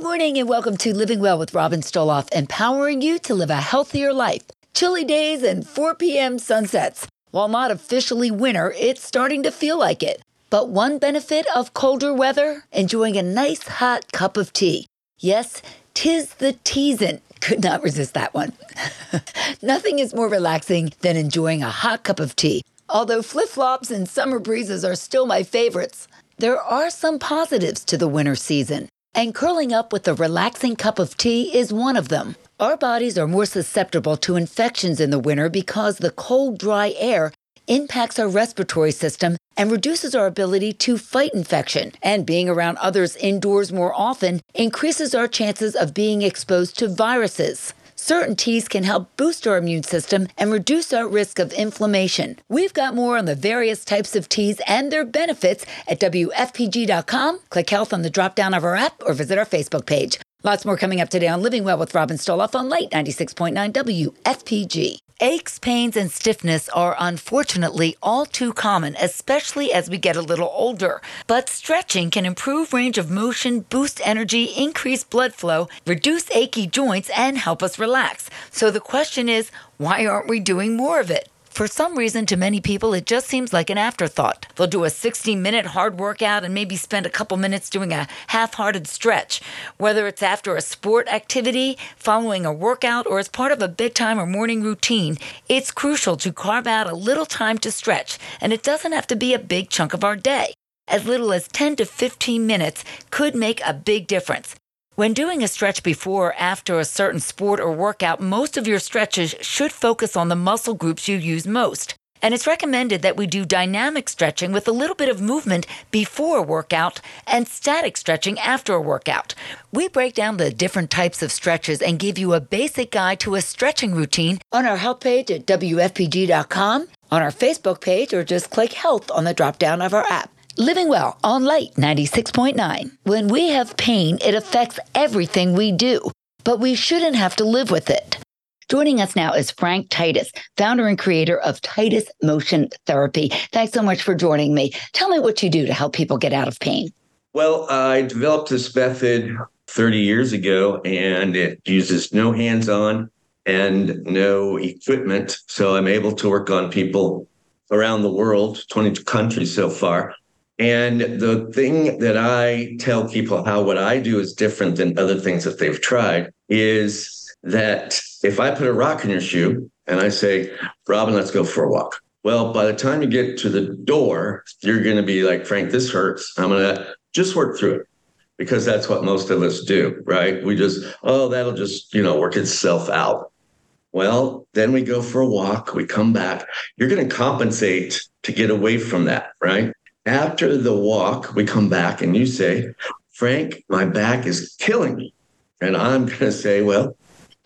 Good morning and welcome to Living Well with Robin Stoloff, empowering you to live a healthier life. Chilly days and 4 p.m. sunsets. While not officially winter, it's starting to feel like it. But one benefit of colder weather, enjoying a nice hot cup of tea. Yes, tis the teasin. Could not resist that one. Nothing is more relaxing than enjoying a hot cup of tea. Although flip flops and summer breezes are still my favorites, there are some positives to the winter season. And curling up with a relaxing cup of tea is one of them. Our bodies are more susceptible to infections in the winter because the cold, dry air impacts our respiratory system and reduces our ability to fight infection. And being around others indoors more often increases our chances of being exposed to viruses. Certain teas can help boost our immune system and reduce our risk of inflammation. We've got more on the various types of teas and their benefits at WFPG.com. Click health on the drop down of our app or visit our Facebook page. Lots more coming up today on Living Well with Robin Stoloff on Light 96.9 WFPG. Aches, pains, and stiffness are unfortunately all too common, especially as we get a little older. But stretching can improve range of motion, boost energy, increase blood flow, reduce achy joints, and help us relax. So the question is, why aren't we doing more of it? For some reason, to many people, it just seems like an afterthought. They'll do a 60 minute hard workout and maybe spend a couple minutes doing a half hearted stretch. Whether it's after a sport activity, following a workout, or as part of a bedtime or morning routine, it's crucial to carve out a little time to stretch, and it doesn't have to be a big chunk of our day. As little as 10 to 15 minutes could make a big difference. When doing a stretch before or after a certain sport or workout, most of your stretches should focus on the muscle groups you use most. And it's recommended that we do dynamic stretching with a little bit of movement before a workout and static stretching after a workout. We break down the different types of stretches and give you a basic guide to a stretching routine on our help page at WFPG.com, on our Facebook page, or just click health on the drop down of our app. Living Well on Light 96.9. When we have pain, it affects everything we do, but we shouldn't have to live with it. Joining us now is Frank Titus, founder and creator of Titus Motion Therapy. Thanks so much for joining me. Tell me what you do to help people get out of pain. Well, I developed this method 30 years ago, and it uses no hands on and no equipment. So I'm able to work on people around the world, 20 countries so far. And the thing that I tell people how what I do is different than other things that they've tried is that if I put a rock in your shoe and I say, Robin, let's go for a walk. Well, by the time you get to the door, you're going to be like, Frank, this hurts. I'm going to just work through it because that's what most of us do, right? We just, oh, that'll just, you know, work itself out. Well, then we go for a walk, we come back. You're going to compensate to get away from that, right? After the walk, we come back and you say, Frank, my back is killing me. And I'm going to say, well,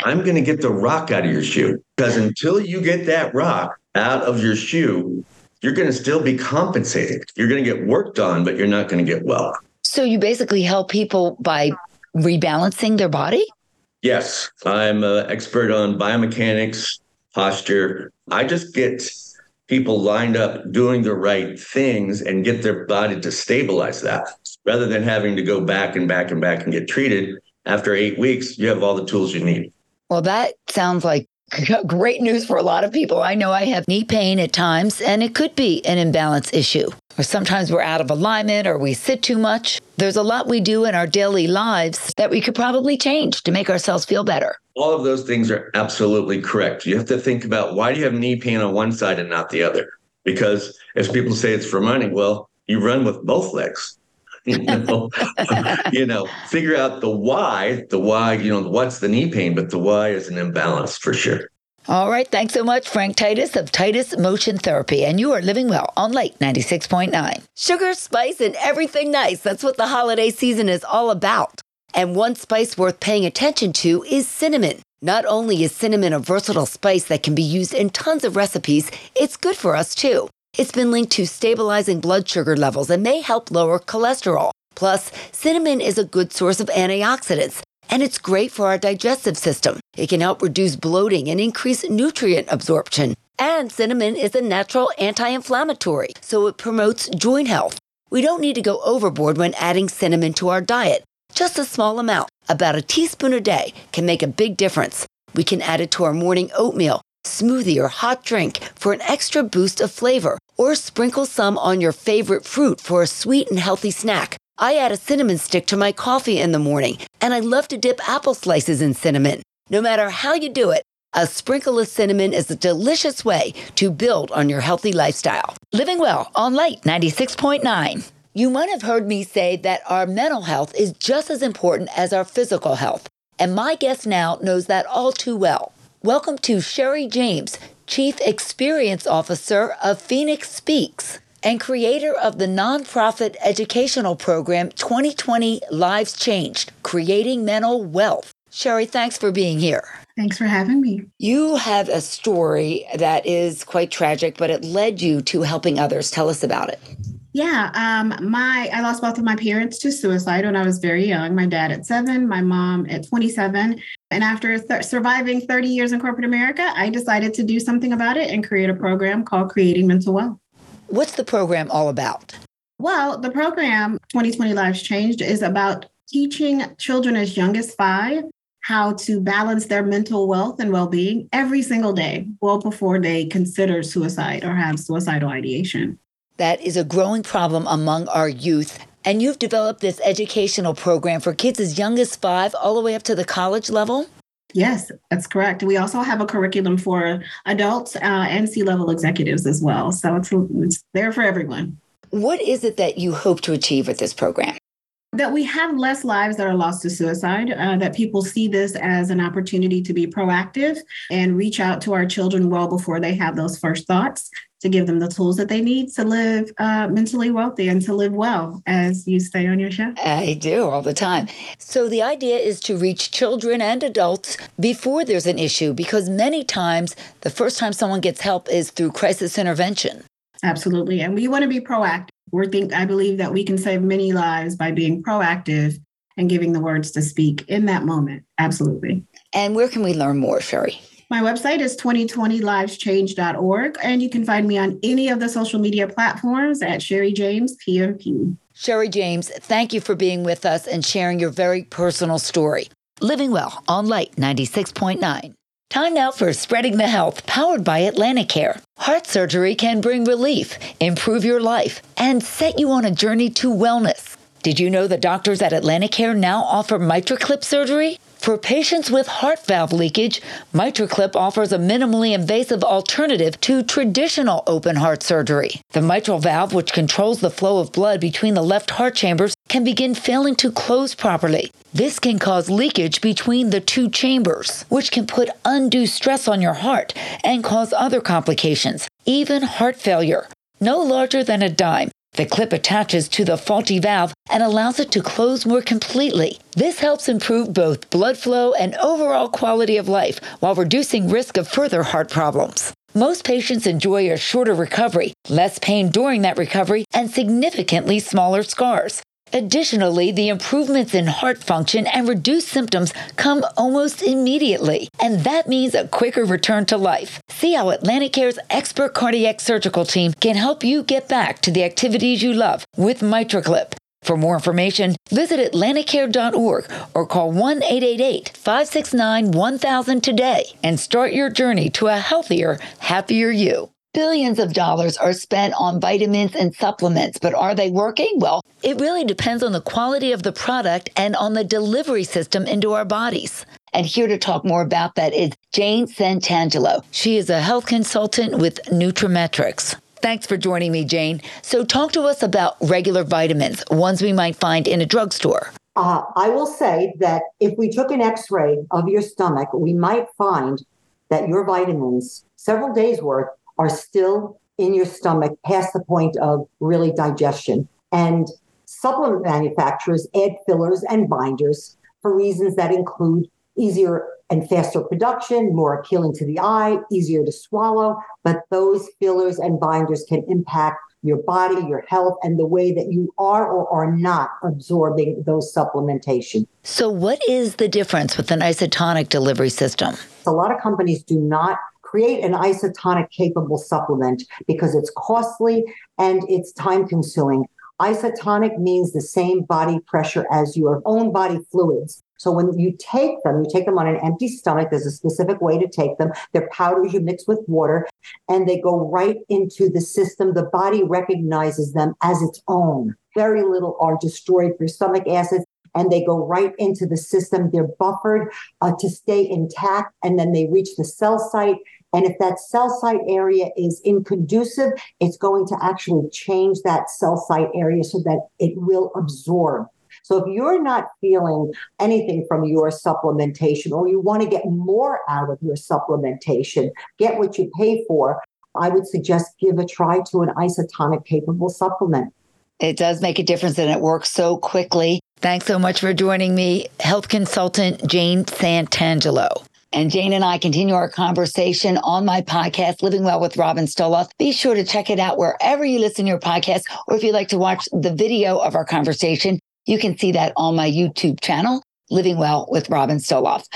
I'm going to get the rock out of your shoe because until you get that rock out of your shoe, you're going to still be compensated. You're going to get worked on, but you're not going to get well. So you basically help people by rebalancing their body? Yes, I'm an expert on biomechanics, posture. I just get people lined up doing the right things and get their body to stabilize that rather than having to go back and back and back and get treated. After eight weeks, you have all the tools you need. Well, that sounds like great news for a lot of people. I know I have knee pain at times, and it could be an imbalance issue. Or sometimes we're out of alignment or we sit too much. There's a lot we do in our daily lives that we could probably change to make ourselves feel better. All of those things are absolutely correct. You have to think about why do you have knee pain on one side and not the other? Because as people say it's for money, well, you run with both legs. you know, you know, figure out the why, the why, you know, what's the knee pain, but the why is an imbalance for sure. All right. Thanks so much, Frank Titus of Titus Motion Therapy. And you are living well on Light 96.9. Sugar, spice, and everything nice. That's what the holiday season is all about. And one spice worth paying attention to is cinnamon. Not only is cinnamon a versatile spice that can be used in tons of recipes, it's good for us too. It's been linked to stabilizing blood sugar levels and may help lower cholesterol. Plus, cinnamon is a good source of antioxidants, and it's great for our digestive system. It can help reduce bloating and increase nutrient absorption. And cinnamon is a natural anti inflammatory, so it promotes joint health. We don't need to go overboard when adding cinnamon to our diet. Just a small amount, about a teaspoon a day, can make a big difference. We can add it to our morning oatmeal, smoothie, or hot drink for an extra boost of flavor, or sprinkle some on your favorite fruit for a sweet and healthy snack. I add a cinnamon stick to my coffee in the morning, and I love to dip apple slices in cinnamon. No matter how you do it, a sprinkle of cinnamon is a delicious way to build on your healthy lifestyle. Living Well on Light 96.9. You might have heard me say that our mental health is just as important as our physical health, and my guest now knows that all too well. Welcome to Sherry James, Chief Experience Officer of Phoenix Speaks and creator of the nonprofit educational program 2020 Lives Changed Creating Mental Wealth. Sherry, thanks for being here. Thanks for having me. You have a story that is quite tragic, but it led you to helping others. Tell us about it. Yeah, um, my I lost both of my parents to suicide when I was very young. My dad at seven, my mom at 27. And after th- surviving 30 years in corporate America, I decided to do something about it and create a program called Creating Mental Wealth. What's the program all about? Well, the program 2020 Lives Changed is about teaching children as young as five how to balance their mental wealth and well being every single day, well before they consider suicide or have suicidal ideation. That is a growing problem among our youth. And you've developed this educational program for kids as young as five, all the way up to the college level? Yes, that's correct. We also have a curriculum for adults uh, and C level executives as well. So it's, it's there for everyone. What is it that you hope to achieve with this program? That we have less lives that are lost to suicide, uh, that people see this as an opportunity to be proactive and reach out to our children well before they have those first thoughts to give them the tools that they need to live uh, mentally wealthy and to live well, as you say on your show. I do all the time. So the idea is to reach children and adults before there's an issue, because many times the first time someone gets help is through crisis intervention. Absolutely. And we want to be proactive. We think I believe that we can save many lives by being proactive and giving the words to speak in that moment. Absolutely. And where can we learn more, Sherry? My website is 2020liveschange.org, and you can find me on any of the social media platforms at Sherry James PMP. Sherry James, thank you for being with us and sharing your very personal story. Living Well on Light 96.9. Time now for Spreading the Health, powered by Atlanticare. Heart surgery can bring relief, improve your life, and set you on a journey to wellness. Did you know the doctors at Atlanticare now offer MitraClip surgery? For patients with heart valve leakage, MitraClip offers a minimally invasive alternative to traditional open heart surgery. The mitral valve, which controls the flow of blood between the left heart chambers, can begin failing to close properly. This can cause leakage between the two chambers, which can put undue stress on your heart and cause other complications, even heart failure. No larger than a dime, the clip attaches to the faulty valve and allows it to close more completely. This helps improve both blood flow and overall quality of life while reducing risk of further heart problems. Most patients enjoy a shorter recovery, less pain during that recovery, and significantly smaller scars. Additionally, the improvements in heart function and reduced symptoms come almost immediately, and that means a quicker return to life. See how Atlanticare's expert cardiac surgical team can help you get back to the activities you love with MitraClip. For more information, visit Atlanticare.org or call 1 888 569 1000 today and start your journey to a healthier, happier you. Billions of dollars are spent on vitamins and supplements, but are they working? Well, it really depends on the quality of the product and on the delivery system into our bodies. And here to talk more about that is Jane Santangelo. She is a health consultant with Nutrimetrics. Thanks for joining me, Jane. So, talk to us about regular vitamins, ones we might find in a drugstore. Uh, I will say that if we took an x ray of your stomach, we might find that your vitamins, several days worth, are still in your stomach past the point of really digestion. And supplement manufacturers add fillers and binders for reasons that include easier and faster production, more appealing to the eye, easier to swallow. But those fillers and binders can impact your body, your health, and the way that you are or are not absorbing those supplementation. So, what is the difference with an isotonic delivery system? A lot of companies do not create an isotonic capable supplement because it's costly and it's time consuming. Isotonic means the same body pressure as your own body fluids. So when you take them, you take them on an empty stomach. There's a specific way to take them. They're powders you mix with water and they go right into the system. The body recognizes them as its own. Very little are destroyed through stomach acids and they go right into the system. They're buffered uh, to stay intact and then they reach the cell site. And if that cell site area is inconducive, it's going to actually change that cell site area so that it will absorb. So if you're not feeling anything from your supplementation or you want to get more out of your supplementation, get what you pay for, I would suggest give a try to an isotonic capable supplement. It does make a difference and it works so quickly. Thanks so much for joining me, health consultant Jane Santangelo. And Jane and I continue our conversation on my podcast, Living Well with Robin Stoloff. Be sure to check it out wherever you listen to your podcast, or if you'd like to watch the video of our conversation, you can see that on my YouTube channel, Living Well with Robin Stoloff.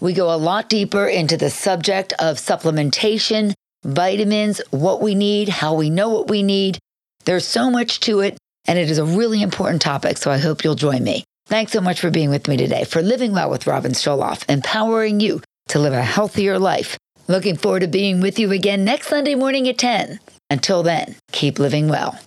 We go a lot deeper into the subject of supplementation, vitamins, what we need, how we know what we need. There's so much to it, and it is a really important topic, so I hope you'll join me. Thanks so much for being with me today for Living Well with Robin Stoloff, empowering you to live a healthier life. Looking forward to being with you again next Sunday morning at 10. Until then, keep living well.